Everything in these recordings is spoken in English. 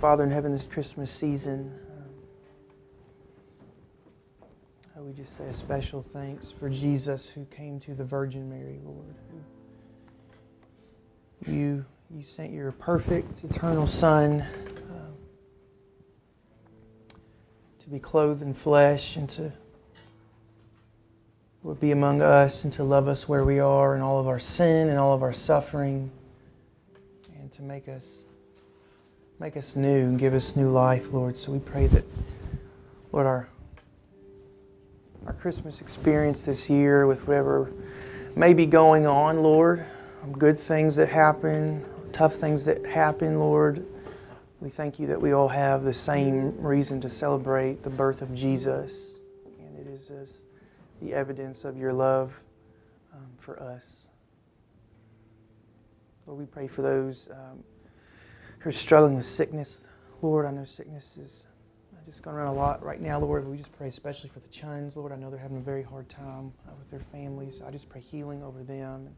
Father in heaven, this Christmas season, um, we just say a special thanks for Jesus who came to the Virgin Mary, Lord. You, you sent your perfect, eternal Son um, to be clothed in flesh and to be among us and to love us where we are in all of our sin and all of our suffering and to make us Make us new and give us new life, Lord. So we pray that, Lord, our, our Christmas experience this year with whatever may be going on, Lord, good things that happen, tough things that happen, Lord, we thank you that we all have the same reason to celebrate the birth of Jesus. And it is the evidence of your love um, for us. Lord, we pray for those. Um, who are struggling with sickness. Lord, I know sickness is just going around a lot right now, Lord. We just pray especially for the Chuns, Lord. I know they're having a very hard time uh, with their families. I just pray healing over them. And,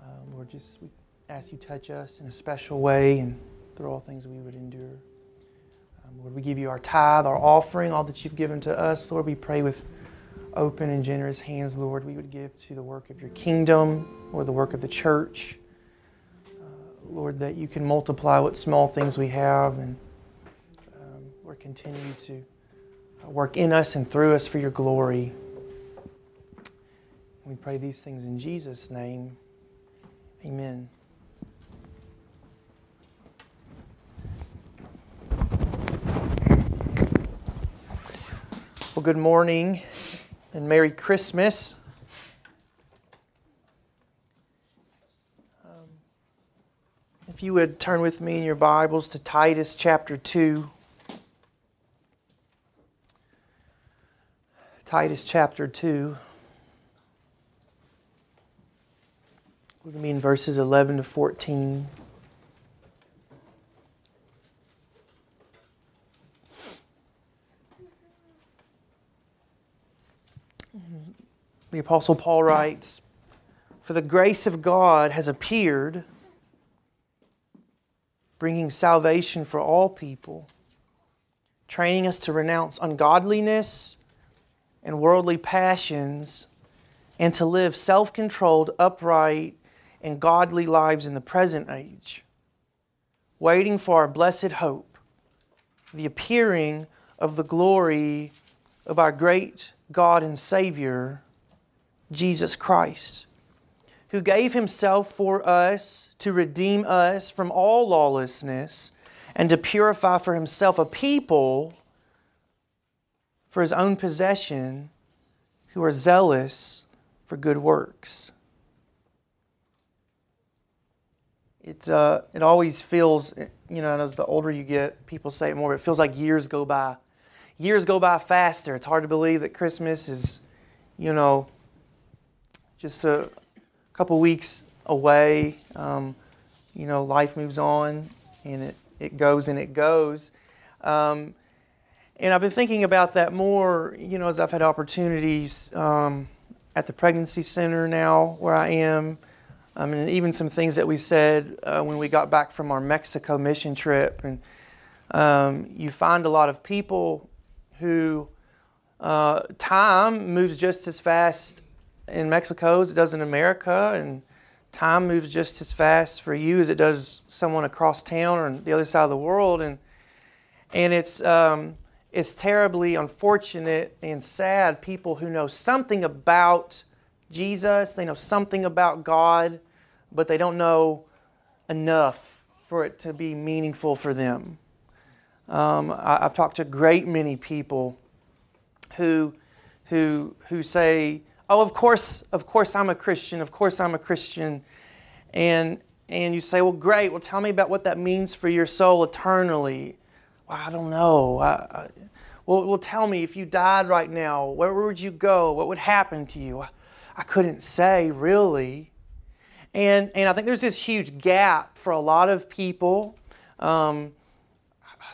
uh, Lord, just we ask you touch us in a special way and through all things we would endure. Um, Lord, we give you our tithe, our offering, all that you've given to us. Lord, we pray with open and generous hands, Lord, we would give to the work of your kingdom or the work of the church. Lord, that you can multiply what small things we have and um, Lord, continue to work in us and through us for your glory. We pray these things in Jesus' name. Amen. Well, good morning and Merry Christmas. If you would turn with me in your Bibles to Titus chapter 2. Titus chapter 2. We're going to be in verses 11 to 14. The Apostle Paul writes, For the grace of God has appeared bringing salvation for all people, training us to renounce ungodliness and worldly passions, and to live self controlled, upright, and godly lives in the present age, waiting for our blessed hope, the appearing of the glory of our great God and Savior, Jesus Christ who gave himself for us to redeem us from all lawlessness and to purify for himself a people for his own possession who are zealous for good works. It, uh, it always feels, you know, as the older you get, people say it more, but it feels like years go by. Years go by faster. It's hard to believe that Christmas is, you know, just a, couple weeks away. Um, you know, life moves on and it, it goes and it goes. Um, and I've been thinking about that more, you know, as I've had opportunities um, at the pregnancy center now where I am, um, and even some things that we said uh, when we got back from our Mexico mission trip. And um, you find a lot of people who uh, time moves just as fast in Mexico as it does in America, and time moves just as fast for you as it does someone across town or the other side of the world, and and it's um, it's terribly unfortunate and sad. People who know something about Jesus, they know something about God, but they don't know enough for it to be meaningful for them. Um, I, I've talked to a great many people who who who say oh, of course, of course I'm a Christian, of course I'm a Christian. And, and you say, well, great, well, tell me about what that means for your soul eternally. Well, I don't know. I, I, well, well, tell me, if you died right now, where would you go? What would happen to you? I, I couldn't say, really. And, and I think there's this huge gap for a lot of people. Um,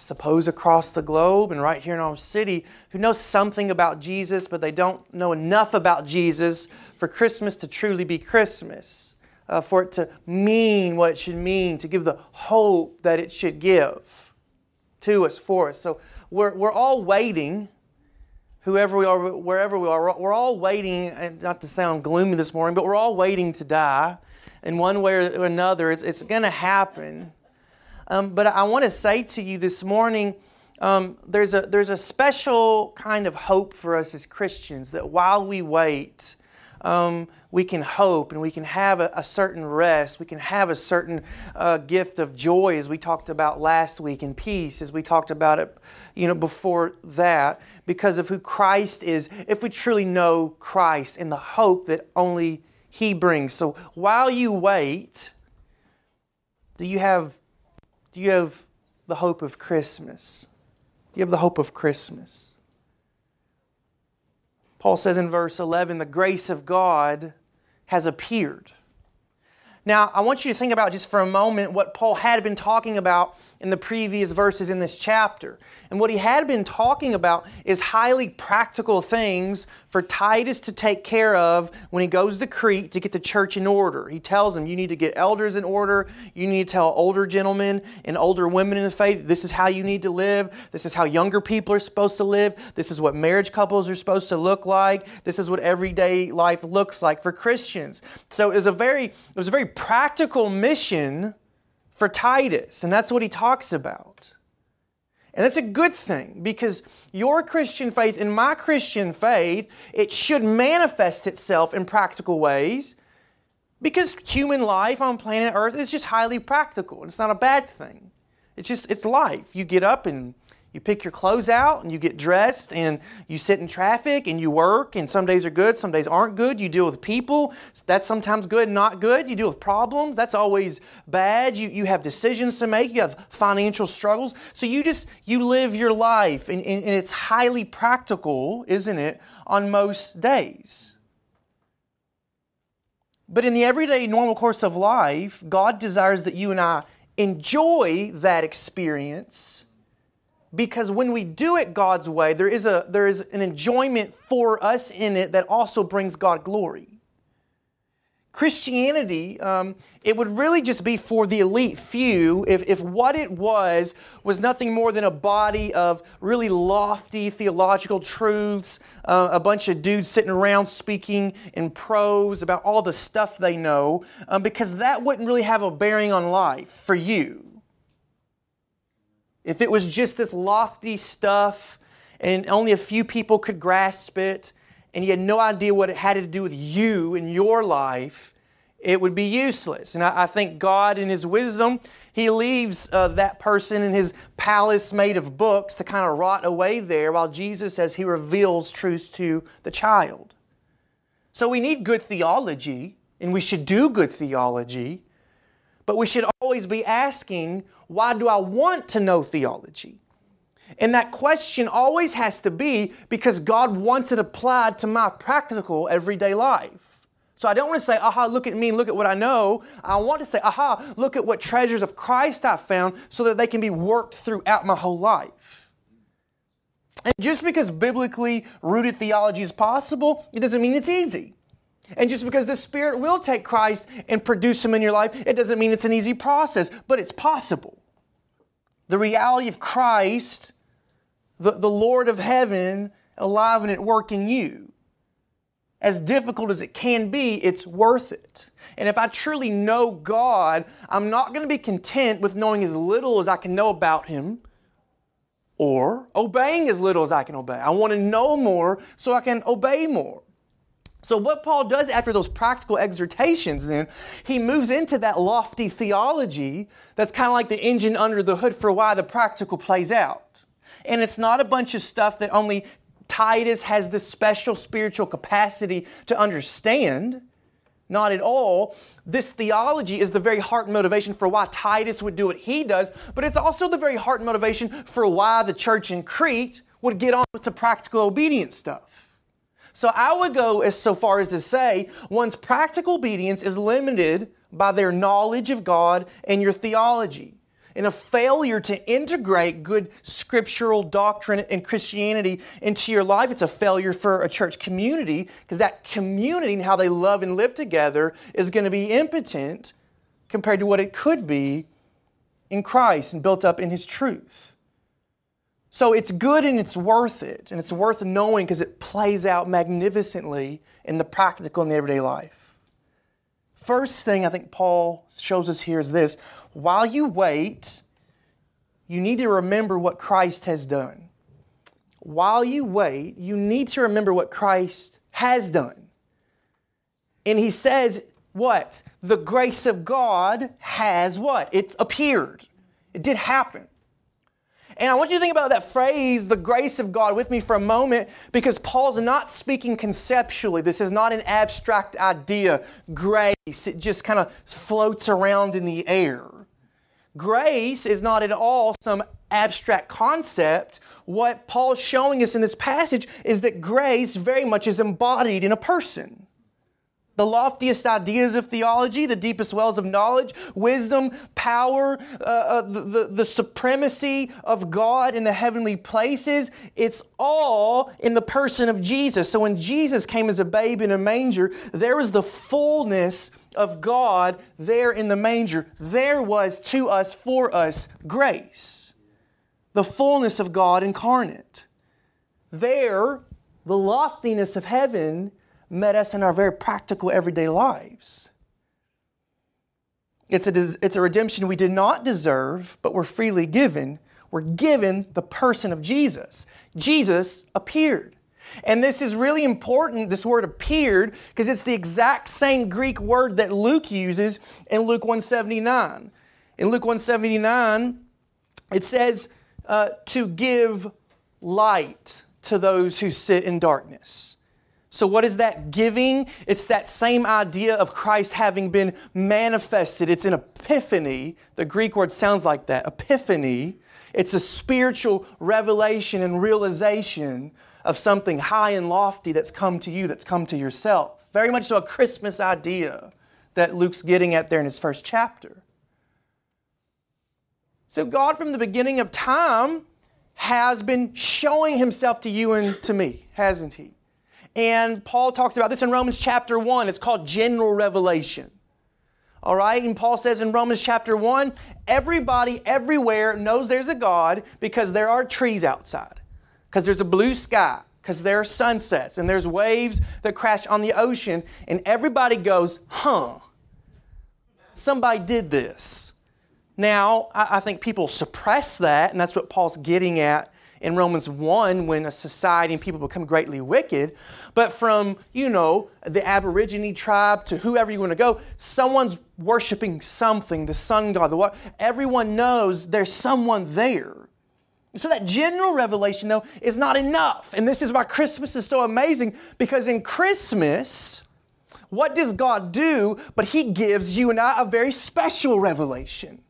suppose across the globe and right here in our city who know something about Jesus, but they don't know enough about Jesus for Christmas to truly be Christmas, uh, for it to mean what it should mean, to give the hope that it should give. to us, for us. So we're, we're all waiting, whoever we are, wherever we are, we're all waiting, and not to sound gloomy this morning, but we're all waiting to die in one way or another. It's, it's going to happen. Um, but I want to say to you this morning, um, there's, a, there's a special kind of hope for us as Christians that while we wait, um, we can hope and we can have a, a certain rest. We can have a certain uh, gift of joy, as we talked about last week, and peace, as we talked about it, you know, before that, because of who Christ is. If we truly know Christ and the hope that only He brings. So while you wait, do you have do you have the hope of Christmas? Do you have the hope of Christmas? Paul says in verse 11, the grace of God has appeared. Now, I want you to think about just for a moment what Paul had been talking about in the previous verses in this chapter. And what he had been talking about is highly practical things for Titus to take care of when he goes to Crete to get the church in order. He tells them, you need to get elders in order. You need to tell older gentlemen and older women in the faith, this is how you need to live. This is how younger people are supposed to live. This is what marriage couples are supposed to look like. This is what everyday life looks like for Christians. So it was a very, it was a very practical mission for Titus, and that's what he talks about. And that's a good thing because your Christian faith and my Christian faith, it should manifest itself in practical ways because human life on planet Earth is just highly practical. It's not a bad thing. It's just, it's life. You get up and you pick your clothes out and you get dressed and you sit in traffic and you work and some days are good, some days aren't good. You deal with people. That's sometimes good and not good. You deal with problems. That's always bad. You, you have decisions to make. You have financial struggles. So you just, you live your life and, and, and it's highly practical, isn't it, on most days. But in the everyday normal course of life, God desires that you and I enjoy that experience because when we do it God's way, there is, a, there is an enjoyment for us in it that also brings God glory. Christianity, um, it would really just be for the elite few if, if what it was was nothing more than a body of really lofty theological truths, uh, a bunch of dudes sitting around speaking in prose about all the stuff they know, um, because that wouldn't really have a bearing on life for you. If it was just this lofty stuff and only a few people could grasp it, and you had no idea what it had to do with you and your life, it would be useless. And I, I think God, in His wisdom, He leaves uh, that person in His palace made of books to kind of rot away there while Jesus, as He reveals truth to the child. So we need good theology, and we should do good theology. But we should always be asking, why do I want to know theology? And that question always has to be because God wants it applied to my practical everyday life. So I don't want to say, aha, look at me, look at what I know. I want to say, aha, look at what treasures of Christ I found so that they can be worked throughout my whole life. And just because biblically rooted theology is possible, it doesn't mean it's easy. And just because the Spirit will take Christ and produce Him in your life, it doesn't mean it's an easy process, but it's possible. The reality of Christ, the, the Lord of heaven, alive and at work in you, as difficult as it can be, it's worth it. And if I truly know God, I'm not going to be content with knowing as little as I can know about Him or obeying as little as I can obey. I want to know more so I can obey more. So, what Paul does after those practical exhortations, then, he moves into that lofty theology that's kind of like the engine under the hood for why the practical plays out. And it's not a bunch of stuff that only Titus has this special spiritual capacity to understand. Not at all. This theology is the very heart and motivation for why Titus would do what he does, but it's also the very heart and motivation for why the church in Crete would get on with the practical obedience stuff. So I would go as so far as to say one's practical obedience is limited by their knowledge of God and your theology. And a failure to integrate good scriptural doctrine and Christianity into your life, it's a failure for a church community because that community and how they love and live together is going to be impotent compared to what it could be in Christ and built up in His truth. So it's good and it's worth it. And it's worth knowing because it plays out magnificently in the practical and the everyday life. First thing I think Paul shows us here is this while you wait, you need to remember what Christ has done. While you wait, you need to remember what Christ has done. And he says, what? The grace of God has what? It's appeared. It did happen. And I want you to think about that phrase, the grace of God, with me for a moment, because Paul's not speaking conceptually. This is not an abstract idea. Grace, it just kind of floats around in the air. Grace is not at all some abstract concept. What Paul's showing us in this passage is that grace very much is embodied in a person the loftiest ideas of theology, the deepest wells of knowledge, wisdom, power, uh, uh, the, the, the supremacy of God in the heavenly places. It's all in the person of Jesus. So when Jesus came as a babe in a manger, there was the fullness of God there in the manger. There was to us, for us, grace. The fullness of God incarnate. There, the loftiness of heaven met us in our very practical everyday lives. It's a, it's a redemption we did not deserve, but were freely given. We're given the person of Jesus. Jesus appeared. And this is really important, this word appeared, because it's the exact same Greek word that Luke uses in Luke 179. In Luke 179, it says uh, to give light to those who sit in darkness. So, what is that giving? It's that same idea of Christ having been manifested. It's an epiphany. The Greek word sounds like that epiphany. It's a spiritual revelation and realization of something high and lofty that's come to you, that's come to yourself. Very much so a Christmas idea that Luke's getting at there in his first chapter. So, God, from the beginning of time, has been showing himself to you and to me, hasn't he? And Paul talks about this in Romans chapter 1. It's called general revelation. All right? And Paul says in Romans chapter 1 everybody everywhere knows there's a God because there are trees outside, because there's a blue sky, because there are sunsets, and there's waves that crash on the ocean, and everybody goes, huh, somebody did this. Now, I think people suppress that, and that's what Paul's getting at in Romans 1 when a society and people become greatly wicked. But from, you know, the Aborigine tribe to whoever you want to go, someone's worshiping something, the sun god, the what. Everyone knows there's someone there. So that general revelation, though, is not enough. And this is why Christmas is so amazing because in Christmas, what does God do? But He gives you and I a very special revelation.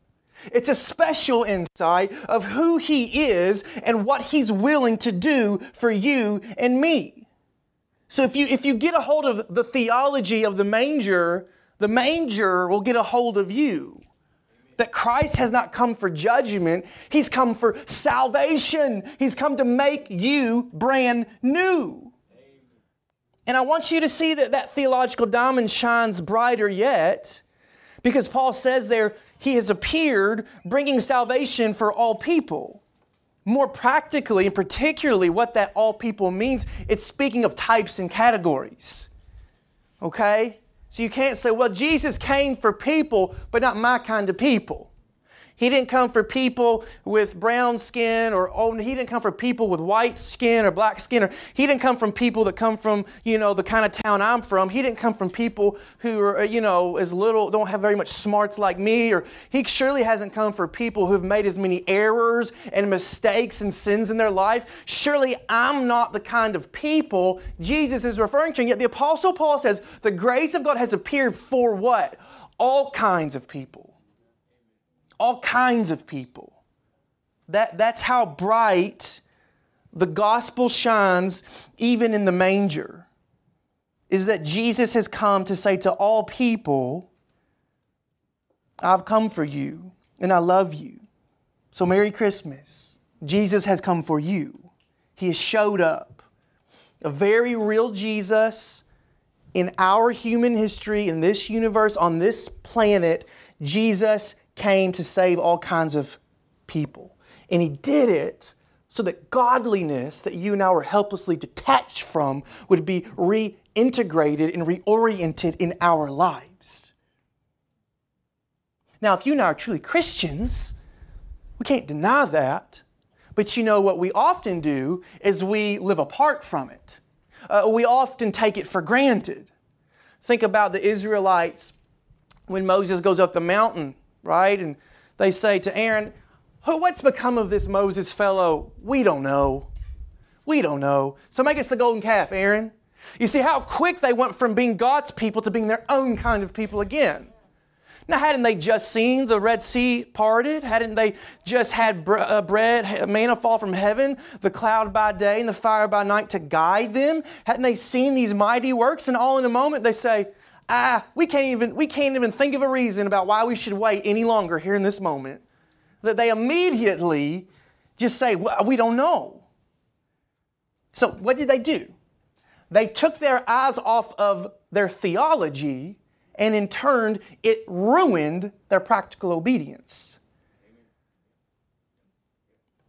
It's a special insight of who He is and what He's willing to do for you and me. So if you, if you get a hold of the theology of the manger, the manger will get a hold of you. That Christ has not come for judgment, He's come for salvation. He's come to make you brand new. And I want you to see that that theological diamond shines brighter yet because Paul says there, he has appeared bringing salvation for all people. More practically and particularly, what that all people means, it's speaking of types and categories. Okay? So you can't say, well, Jesus came for people, but not my kind of people. He didn't come for people with brown skin or oh, he didn't come for people with white skin or black skin or he didn't come from people that come from, you know, the kind of town I'm from. He didn't come from people who are, you know, as little, don't have very much smarts like me or he surely hasn't come for people who've made as many errors and mistakes and sins in their life. Surely I'm not the kind of people Jesus is referring to. And yet the apostle Paul says the grace of God has appeared for what? All kinds of people all kinds of people. That, that's how bright the gospel shines even in the manger. Is that Jesus has come to say to all people, I've come for you and I love you. So, Merry Christmas. Jesus has come for you. He has showed up. A very real Jesus in our human history, in this universe, on this planet, Jesus came to save all kinds of people. And he did it so that godliness that you now are helplessly detached from would be reintegrated and reoriented in our lives. Now, if you and I are truly Christians, we can't deny that. But you know what we often do is we live apart from it. Uh, we often take it for granted. Think about the Israelites when Moses goes up the mountain, right? And they say to Aaron, who, what's become of this Moses fellow? We don't know. We don't know. So make us the golden calf, Aaron. You see how quick they went from being God's people to being their own kind of people again. Now, hadn't they just seen the Red Sea parted? Hadn't they just had uh, bread, manna fall from heaven, the cloud by day and the fire by night to guide them? Hadn't they seen these mighty works? And all in a moment they say, ah, we can't even, we can't even think of a reason about why we should wait any longer here in this moment that they immediately just say, well, We don't know. So, what did they do? They took their eyes off of their theology, and in turn, it ruined their practical obedience.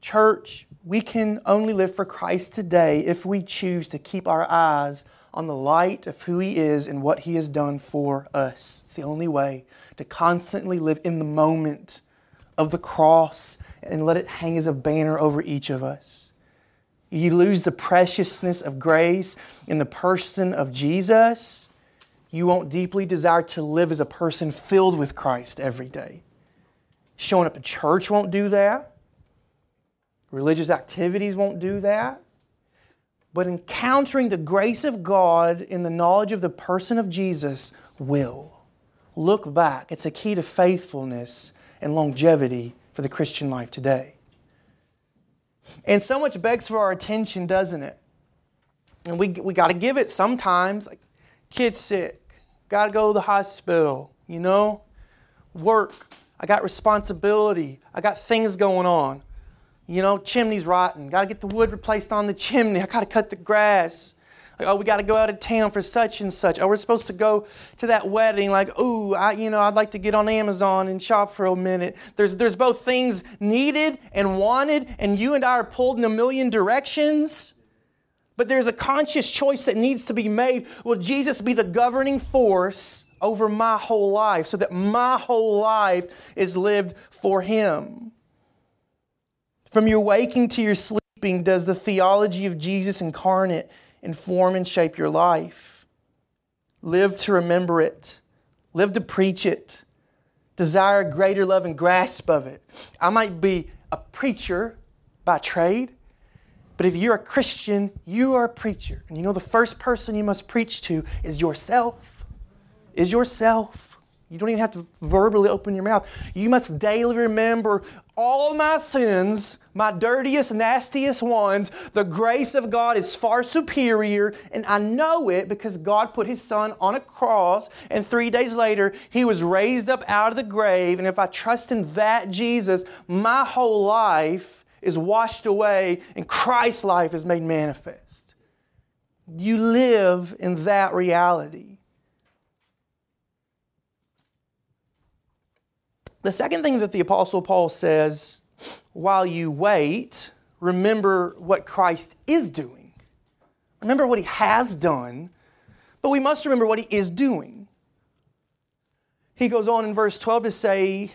Church, we can only live for Christ today if we choose to keep our eyes on the light of who He is and what He has done for us. It's the only way to constantly live in the moment of the cross and let it hang as a banner over each of us. You lose the preciousness of grace in the person of Jesus, you won't deeply desire to live as a person filled with Christ every day. Showing up at church won't do that. Religious activities won't do that. But encountering the grace of God in the knowledge of the person of Jesus will. Look back. It's a key to faithfulness and longevity for the Christian life today. And so much begs for our attention, doesn't it? And we, we got to give it sometimes. Like, kid's sick, got to go to the hospital, you know? Work, I got responsibility, I got things going on. You know, chimney's rotten, got to get the wood replaced on the chimney, I got to cut the grass. Like, oh, we got to go out of town for such and such. Oh, we're supposed to go to that wedding. Like, oh, I, you know, I'd like to get on Amazon and shop for a minute. There's, there's both things needed and wanted, and you and I are pulled in a million directions. But there's a conscious choice that needs to be made. Will Jesus be the governing force over my whole life so that my whole life is lived for Him? From your waking to your sleeping, does the theology of Jesus incarnate inform and shape your life. Live to remember it, live to preach it, desire greater love and grasp of it. I might be a preacher by trade, but if you're a Christian, you are a preacher. And you know the first person you must preach to is yourself. Is yourself. You don't even have to verbally open your mouth. You must daily remember all my sins, my dirtiest, nastiest ones. The grace of God is far superior, and I know it because God put His Son on a cross, and three days later, He was raised up out of the grave. And if I trust in that Jesus, my whole life is washed away, and Christ's life is made manifest. You live in that reality. The second thing that the Apostle Paul says while you wait, remember what Christ is doing. Remember what he has done, but we must remember what he is doing. He goes on in verse 12 to say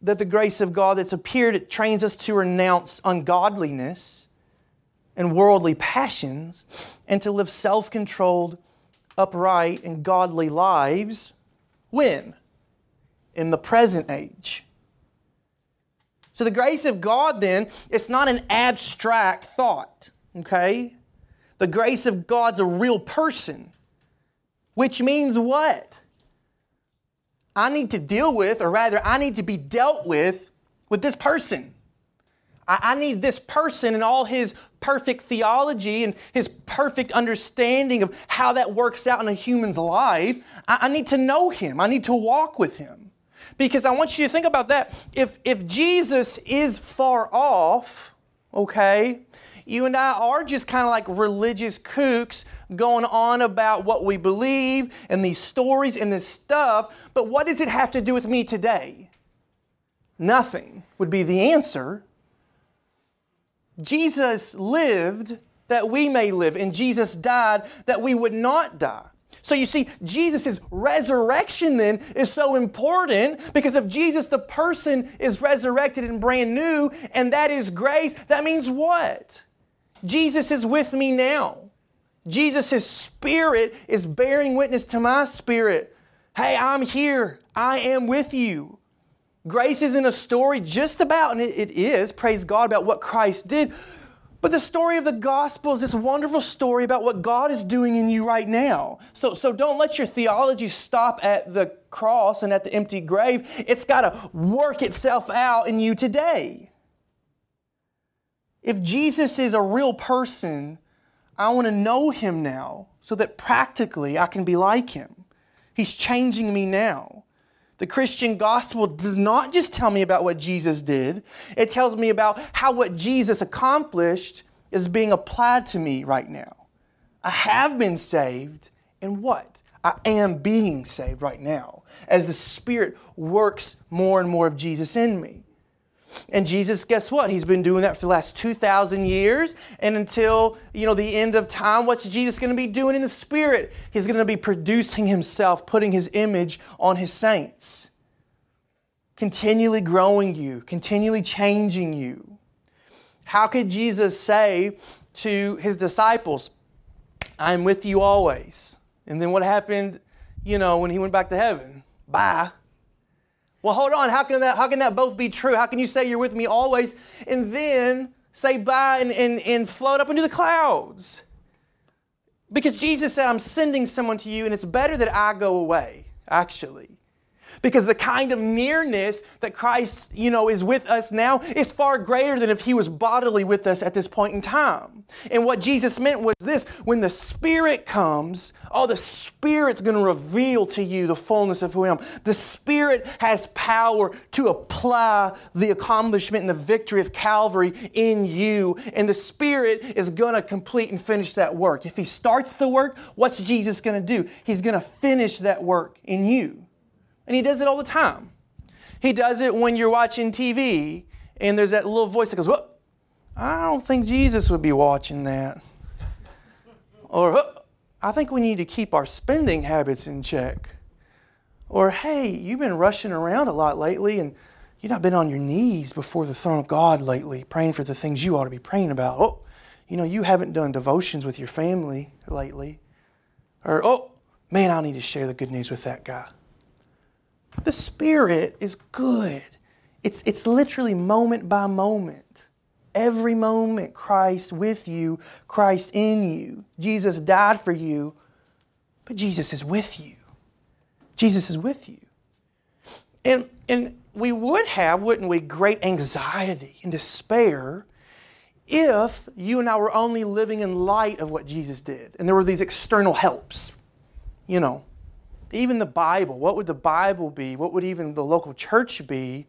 that the grace of God that's appeared, it trains us to renounce ungodliness and worldly passions and to live self controlled, upright, and godly lives. When? In the present age. So the grace of God then, it's not an abstract thought, okay? The grace of God's a real person, which means what? I need to deal with, or rather, I need to be dealt with with this person. I, need this person and all his perfect theology and his perfect understanding of how that works out in a human's life. I need to know him. I need to walk with him. Because I want you to think about that. If, if Jesus is far off, okay, you and I are just kind of like religious kooks going on about what we believe and these stories and this stuff, but what does it have to do with me today? Nothing would be the answer. Jesus lived that we may live, and Jesus died that we would not die. So you see, Jesus' resurrection then is so important because if Jesus, the person, is resurrected and brand new, and that is grace, that means what? Jesus is with me now. Jesus' spirit is bearing witness to my spirit. Hey, I'm here. I am with you. Grace isn't a story just about, and it, it is, praise God, about what Christ did. But the story of the gospel is this wonderful story about what God is doing in you right now. So, so don't let your theology stop at the cross and at the empty grave. It's got to work itself out in you today. If Jesus is a real person, I want to know him now so that practically I can be like him. He's changing me now. The Christian gospel does not just tell me about what Jesus did, it tells me about how what Jesus accomplished is being applied to me right now. I have been saved, and what? I am being saved right now as the Spirit works more and more of Jesus in me. And Jesus, guess what? He's been doing that for the last 2,000 years. And until, you know, the end of time, what's Jesus going to be doing in the Spirit? He's going to be producing Himself, putting His image on His saints. Continually growing you, continually changing you. How could Jesus say to His disciples, I'm with you always? And then what happened, you know, when He went back to heaven? Bye. Well, hold on. How can that, how can that both be true? How can you say you're with me always and then say bye and, and, and float up into the clouds? Because Jesus said, I'm sending someone to you, and it's better that I go away, actually. Because the kind of nearness that Christ, you know, is with us now is far greater than if he was bodily with us at this point in time. And what Jesus meant was this when the Spirit comes, oh, the Spirit's going to reveal to you the fullness of who I am. The Spirit has power to apply the accomplishment and the victory of Calvary in you. And the Spirit is going to complete and finish that work. If He starts the work, what's Jesus going to do? He's going to finish that work in you. And he does it all the time. He does it when you're watching TV and there's that little voice that goes, Well, I don't think Jesus would be watching that. Or, I think we need to keep our spending habits in check. Or, hey, you've been rushing around a lot lately and you've not been on your knees before the throne of God lately, praying for the things you ought to be praying about. Oh, you know, you haven't done devotions with your family lately. Or, oh, man, I need to share the good news with that guy. The Spirit is good. It's, it's literally moment by moment. Every moment, Christ with you, Christ in you. Jesus died for you, but Jesus is with you. Jesus is with you. And, and we would have, wouldn't we, great anxiety and despair if you and I were only living in light of what Jesus did and there were these external helps, you know, even the Bible, what would the Bible be? What would even the local church be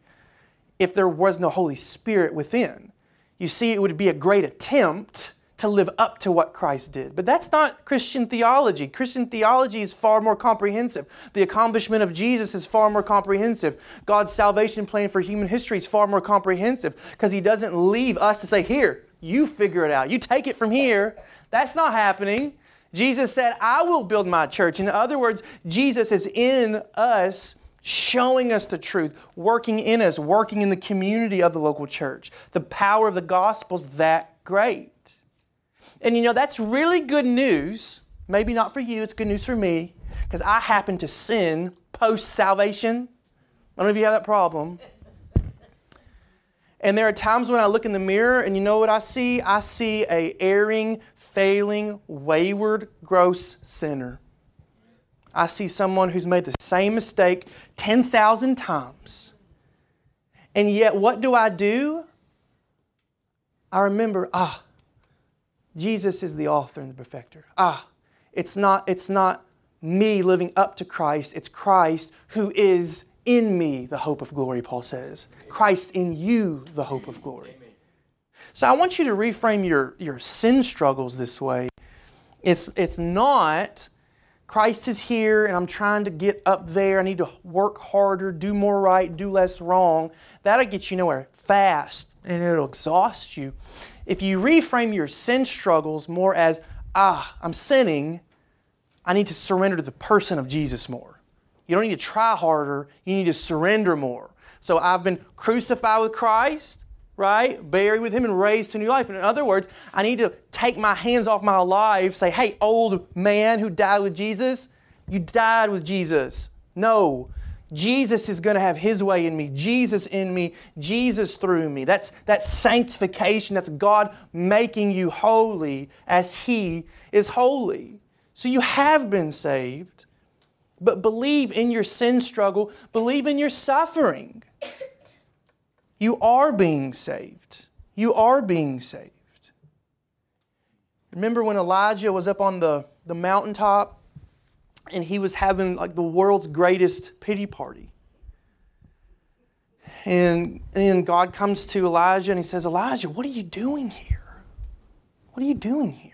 if there was no Holy Spirit within? You see, it would be a great attempt to live up to what Christ did. But that's not Christian theology. Christian theology is far more comprehensive. The accomplishment of Jesus is far more comprehensive. God's salvation plan for human history is far more comprehensive because He doesn't leave us to say, Here, you figure it out. You take it from here. That's not happening. Jesus said, I will build my church. In other words, Jesus is in us, showing us the truth, working in us, working in the community of the local church. The power of the gospel is that great. And you know, that's really good news. Maybe not for you, it's good news for me, because I happen to sin post salvation. I don't know if you have that problem. And there are times when I look in the mirror and you know what I see? I see a erring, failing, wayward, gross sinner. I see someone who's made the same mistake 10,000 times. And yet, what do I do? I remember, ah, Jesus is the author and the perfecter. Ah, it's not, it's not me living up to Christ, it's Christ who is in me the hope of glory, Paul says. Christ in you the hope of glory. So I want you to reframe your, your sin struggles this way. It's, it's not Christ is here and I'm trying to get up there. I need to work harder, do more right, do less wrong. That'll get you nowhere fast. and it'll exhaust you. If you reframe your sin struggles more as, ah, I'm sinning, I need to surrender to the person of Jesus more. You don't need to try harder, you need to surrender more. So I've been crucified with Christ, right? Buried with Him and raised to new life. In other words, I need to take my hands off my life, say, hey, old man who died with Jesus, you died with Jesus. No. Jesus is going to have His way in me, Jesus in me, Jesus through me. That's, that sanctification. That's God making you holy as He is holy. So you have been saved, but believe in your sin struggle, believe in your suffering. You are being saved. You are being saved. Remember when Elijah was up on the, the mountaintop and he was having like the world's greatest pity party? And, and God comes to Elijah and he says, Elijah, what are you doing here? What are you doing here?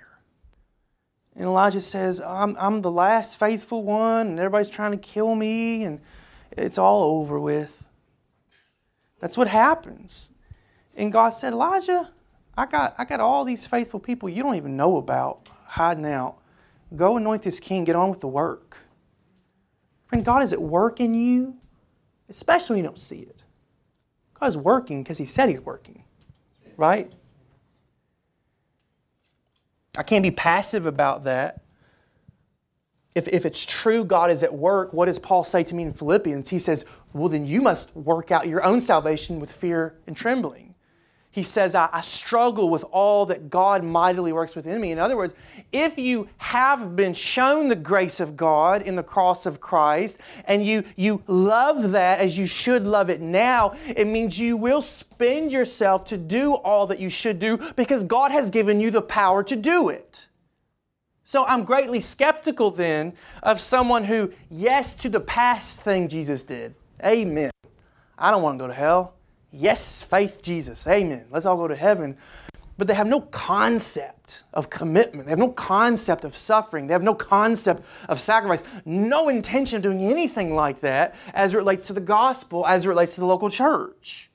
And Elijah says, I'm, I'm the last faithful one, and everybody's trying to kill me, and it's all over with. That's what happens. And God said, Elijah, I got, I got all these faithful people you don't even know about hiding out. Go anoint this king, get on with the work. Friend, God is at work in you, especially when you don't see it. God is working because He said He's working, right? I can't be passive about that. If, if it's true God is at work, what does Paul say to me in Philippians? He says, Well, then you must work out your own salvation with fear and trembling. He says, I, I, struggle with all that God mightily works within me. In other words, if you have been shown the grace of God in the cross of Christ and you, you love that as you should love it now, it means you will spend yourself to do all that you should do because God has given you the power to do it. So I'm greatly skeptical then of someone who, yes, to the past thing Jesus did. Amen. I don't want to go to hell. Yes, faith Jesus. Amen. Let's all go to heaven. But they have no concept of commitment. They have no concept of suffering. They have no concept of sacrifice. No intention of doing anything like that as it relates to the gospel, as it relates to the local church.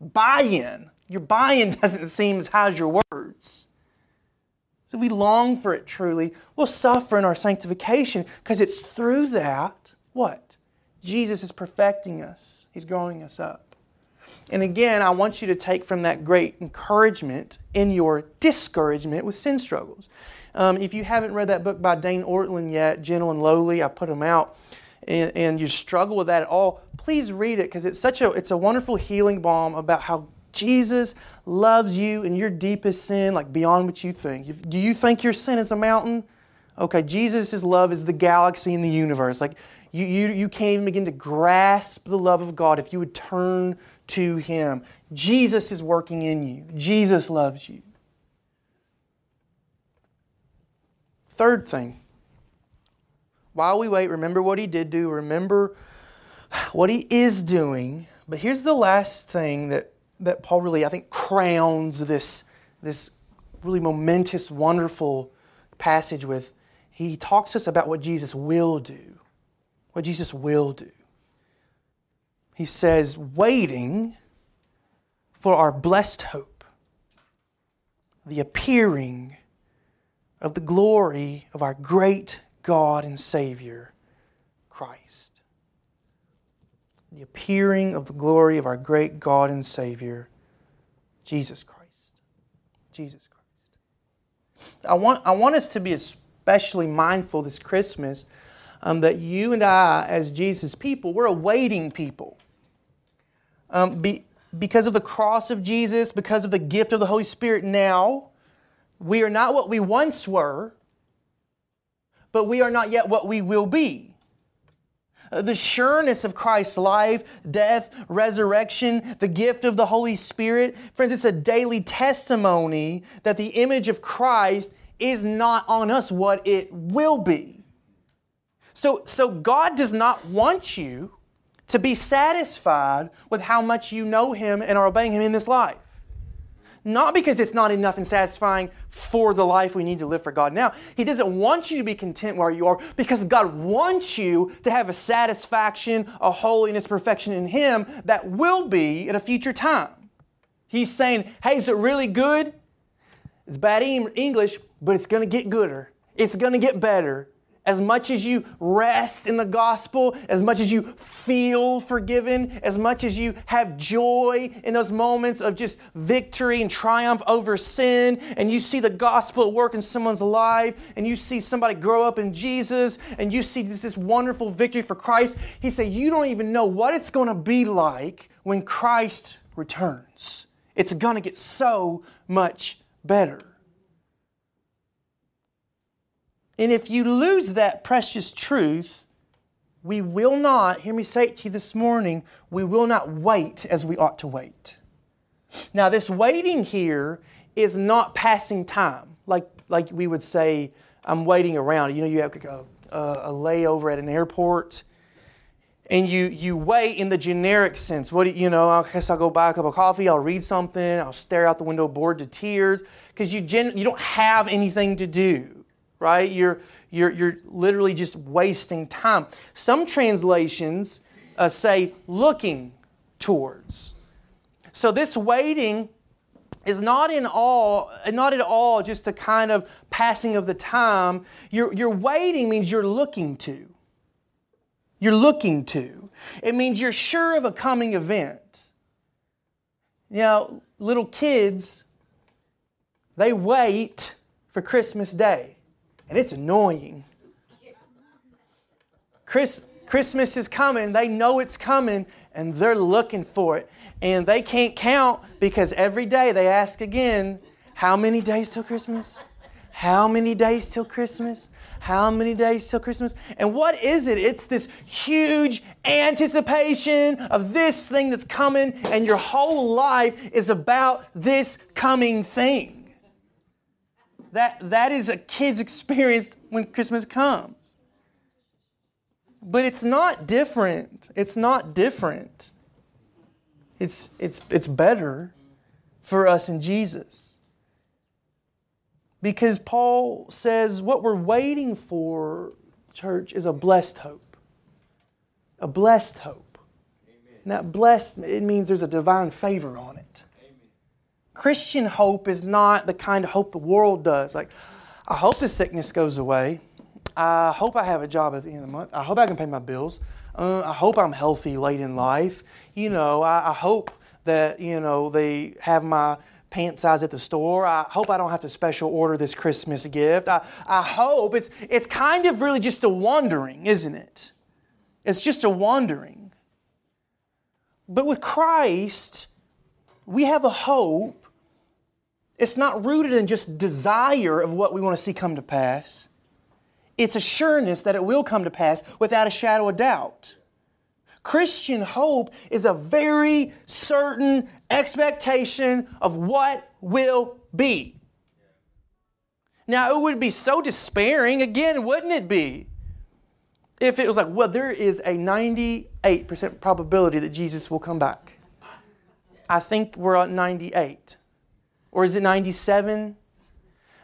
Buy in. Your buy in doesn't seem as high as your words. So if we long for it truly, we'll suffer in our sanctification because it's through that, what? Jesus is perfecting us, He's growing us up. And again, I want you to take from that great encouragement in your discouragement with sin struggles. Um, if you haven't read that book by Dane Ortlund yet, Gentle and Lowly, I put them out, and, and you struggle with that at all, please read it because it's such a it's a wonderful healing balm about how Jesus loves you in your deepest sin, like beyond what you think. Do you think your sin is a mountain? Okay, Jesus' love is the galaxy in the universe. Like you, you, you can't even begin to grasp the love of God if you would turn to Him. Jesus is working in you, Jesus loves you. Third thing, while we wait, remember what He did do, remember what He is doing. But here's the last thing that, that Paul really, I think, crowns this, this really momentous, wonderful passage with. He talks to us about what Jesus will do what Jesus will do. He says, waiting for our blessed hope, the appearing of the glory of our great God and Savior, Christ. The appearing of the glory of our great God and Savior, Jesus Christ. Jesus Christ. I want, I want us to be especially mindful this Christmas um, that you and I, as Jesus' people, we're awaiting people. Um, be, because of the cross of Jesus, because of the gift of the Holy Spirit now, we are not what we once were, but we are not yet what we will be. Uh, the sureness of Christ's life, death, resurrection, the gift of the Holy Spirit. Friends, it's a daily testimony that the image of Christ is not on us what it will be. So, so God does not want you to be satisfied with how much you know Him and are obeying Him in this life. Not because it's not enough and satisfying for the life we need to live for God now. He doesn't want you to be content where you are because God wants you to have a satisfaction, a holiness, perfection in Him that will be at a future time. He's saying, hey, is it really good? It's bad English, but it's going to get gooder. It's going to get better. As much as you rest in the gospel, as much as you feel forgiven, as much as you have joy in those moments of just victory and triumph over sin, and you see the gospel at work in someone's life, and you see somebody grow up in Jesus, and you see this, this wonderful victory for Christ, he said, You don't even know what it's going to be like when Christ returns. It's going to get so much better. And if you lose that precious truth, we will not, hear me say it to you this morning, we will not wait as we ought to wait. Now, this waiting here is not passing time, like, like we would say, I'm waiting around. You know, you have a, a, a layover at an airport and you you wait in the generic sense. What do you, know? I guess I'll go buy a cup of coffee. I'll read something. I'll stare out the window, bored to tears, because you gen, you don't have anything to do right? You're, you're, you're literally just wasting time. Some translations uh, say looking towards. So this waiting is not in all, not at all just a kind of passing of the time. You're, you're waiting means you're looking to. You're looking to. It means you're sure of a coming event. You know, little kids, they wait for Christmas Day and it's annoying. Chris, Christmas is coming. They know it's coming and they're looking for it. And they can't count because every day they ask again, How many days till Christmas? How many days till Christmas? How many days till Christmas? And what is it? It's this huge anticipation of this thing that's coming, and your whole life is about this coming thing. That, that is a kid's experience when Christmas comes. But it's not different. It's not different. It's, it's, it's better for us in Jesus. Because Paul says what we're waiting for, church, is a blessed hope. A blessed hope. Amen. And that blessed, it means there's a divine favor on it. Christian hope is not the kind of hope the world does. Like, I hope the sickness goes away. I hope I have a job at the end of the month. I hope I can pay my bills. Uh, I hope I'm healthy late in life. You know, I, I hope that, you know, they have my pant size at the store. I hope I don't have to special order this Christmas gift. I, I hope it's, it's kind of really just a wandering, isn't it? It's just a wandering. But with Christ, we have a hope it's not rooted in just desire of what we want to see come to pass. It's a sureness that it will come to pass without a shadow of doubt. Christian hope is a very certain expectation of what will be. Now, it would be so despairing, again, wouldn't it be? If it was like, well, there is a 98% probability that Jesus will come back. I think we're at 98. Or is it 97?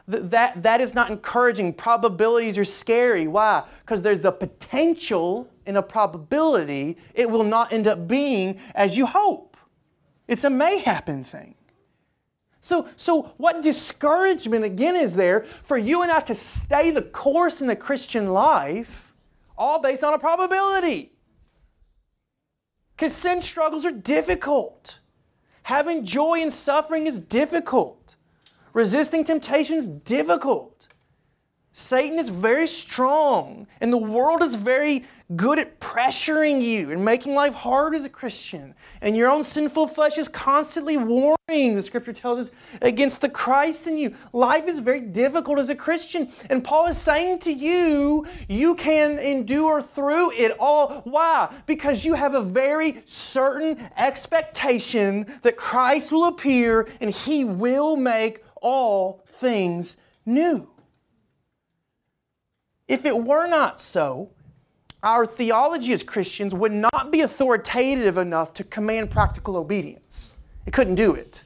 That, that is not encouraging. Probabilities are scary. Why? Because there's the potential in a probability it will not end up being as you hope. It's a may happen thing. So, so what discouragement again is there for you and I to stay the course in the Christian life, all based on a probability? Because sin struggles are difficult. Having joy in suffering is difficult. Resisting temptation is difficult. Satan is very strong, and the world is very good at pressuring you and making life hard as a Christian. And your own sinful flesh is constantly warring, the scripture tells us, against the Christ in you. Life is very difficult as a Christian. And Paul is saying to you, you can endure through it all. Why? Because you have a very certain expectation that Christ will appear and he will make all things new. If it were not so, our theology as Christians would not be authoritative enough to command practical obedience. It couldn't do it.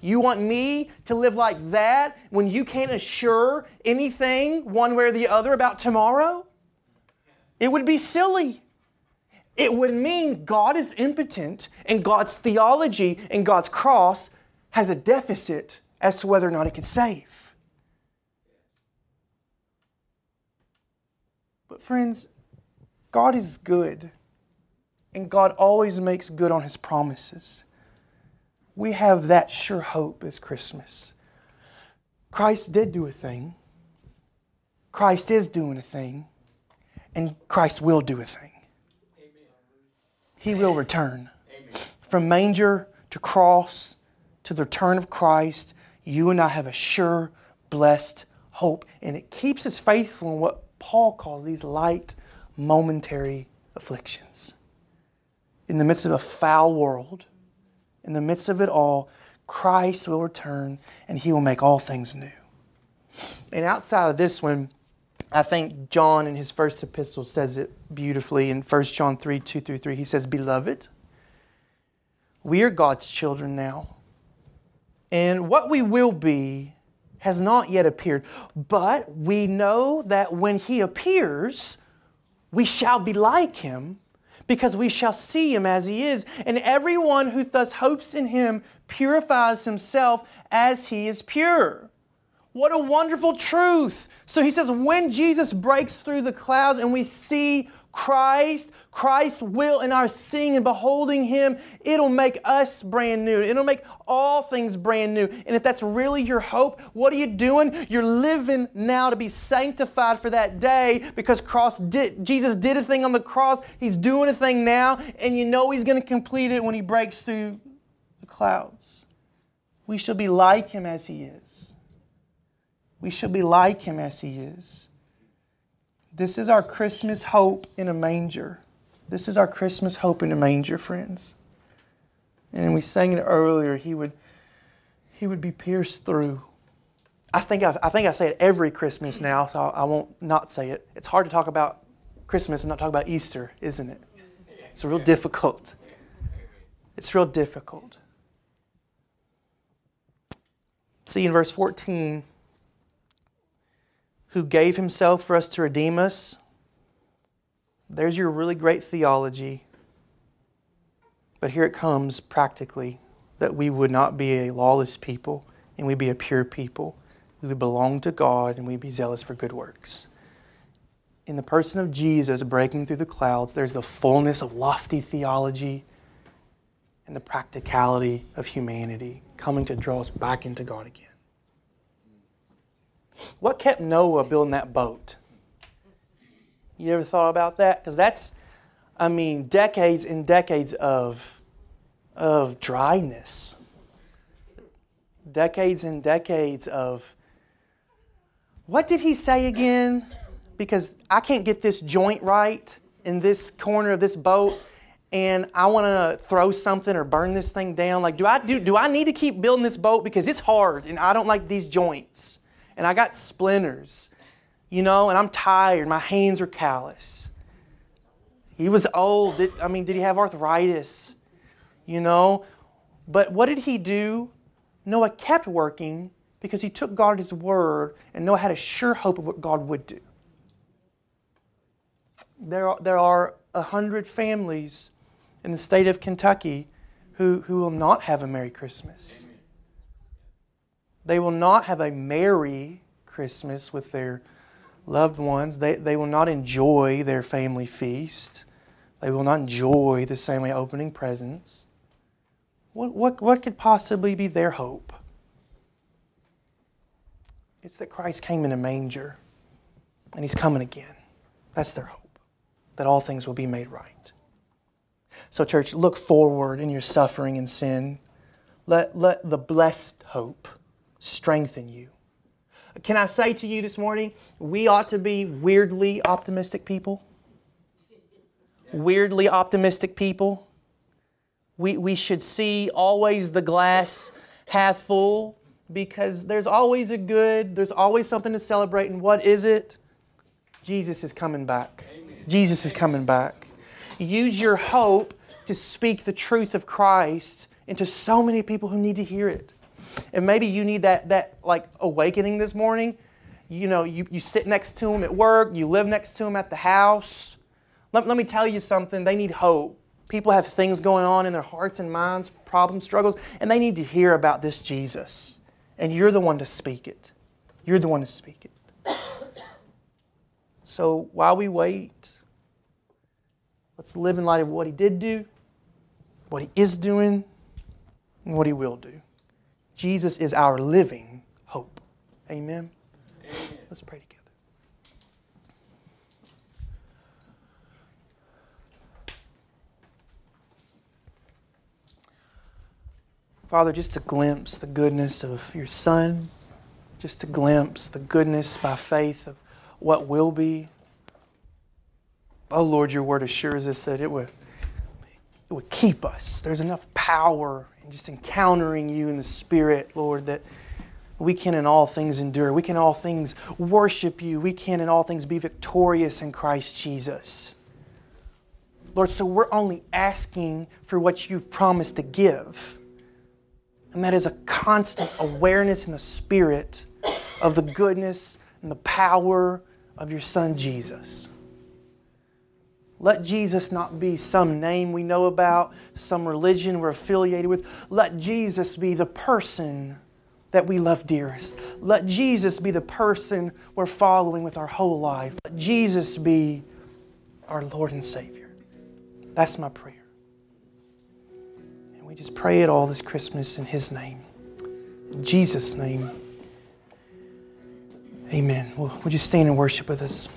You want me to live like that when you can't assure anything one way or the other about tomorrow? It would be silly. It would mean God is impotent and God's theology and God's cross has a deficit as to whether or not it can save. But, friends, God is good, and God always makes good on His promises. We have that sure hope this Christmas. Christ did do a thing, Christ is doing a thing, and Christ will do a thing. He will return. From manger to cross to the return of Christ, you and I have a sure, blessed hope. And it keeps us faithful in what Paul calls these light, momentary afflictions. In the midst of a foul world, in the midst of it all, Christ will return and he will make all things new. And outside of this one, I think John in his first epistle says it beautifully in 1 John 3 2 through 3. He says, Beloved, we are God's children now. And what we will be has not yet appeared. But we know that when He appears, we shall be like Him because we shall see Him as He is. And everyone who thus hopes in Him purifies himself as He is pure. What a wonderful truth. So he says, when Jesus breaks through the clouds and we see Christ, Christ will, in our seeing and beholding Him, it'll make us brand new. It'll make all things brand new. And if that's really your hope, what are you doing? You're living now to be sanctified for that day because cross did, Jesus did a thing on the cross. He's doing a thing now, and you know He's going to complete it when He breaks through the clouds. We shall be like Him as He is. We shall be like Him as He is. This is our Christmas hope in a manger. This is our Christmas hope in a manger, friends. And we sang it earlier. He would, he would be pierced through. I think I, I think I say it every Christmas now, so I won't not say it. It's hard to talk about Christmas and not talk about Easter, isn't it? It's real difficult. It's real difficult. See in verse 14, who gave himself for us to redeem us. There's your really great theology. But here it comes practically that we would not be a lawless people and we'd be a pure people. We would belong to God and we'd be zealous for good works. In the person of Jesus breaking through the clouds, there's the fullness of lofty theology and the practicality of humanity coming to draw us back into God again. What kept Noah building that boat? You ever thought about that? Because that's, I mean, decades and decades of, of dryness. Decades and decades of, what did he say again? Because I can't get this joint right in this corner of this boat and I want to throw something or burn this thing down. Like, do I do, do I need to keep building this boat because it's hard and I don't like these joints? And I got splinters, you know, and I'm tired. My hands are callous. He was old. I mean, did he have arthritis? You know? But what did he do? Noah kept working because he took God at his word, and Noah had a sure hope of what God would do. There are, there are a hundred families in the state of Kentucky who, who will not have a Merry Christmas. They will not have a merry Christmas with their loved ones. They, they will not enjoy their family feast. They will not enjoy the same way opening presents. What, what, what could possibly be their hope? It's that Christ came in a manger and he's coming again. That's their hope, that all things will be made right. So, church, look forward in your suffering and sin. Let, let the blessed hope strengthen you. Can I say to you this morning, we ought to be weirdly optimistic people? Weirdly optimistic people. We, we should see always the glass half full because there's always a good, there's always something to celebrate. And what is it? Jesus is coming back. Amen. Jesus is coming back. Use your hope to speak the truth of Christ into so many people who need to hear it. And maybe you need that, that like awakening this morning. You know, you, you sit next to them at work, you live next to them at the house. Let, let me tell you something, they need hope. People have things going on in their hearts and minds, problems, struggles, and they need to hear about this Jesus. And you're the one to speak it. You're the one to speak it. So while we wait, let's live in light of what He did do, what He is doing, and what He will do. Jesus is our living hope. Amen. Amen. Let's pray together. Father, just to glimpse the goodness of your Son, just to glimpse the goodness by faith of what will be. Oh Lord, your word assures us that it would, it would keep us. There's enough power in just encountering you in the Spirit, Lord, that we can in all things endure. We can in all things worship you. We can in all things be victorious in Christ Jesus. Lord, so we're only asking for what you've promised to give. And that is a constant awareness in the Spirit of the goodness and the power of your Son Jesus. Let Jesus not be some name we know about, some religion we're affiliated with. Let Jesus be the person that we love dearest. Let Jesus be the person we're following with our whole life. Let Jesus be our Lord and Savior. That's my prayer. And we just pray it all this Christmas in His name. In Jesus' name. Amen. Would you stand and worship with us?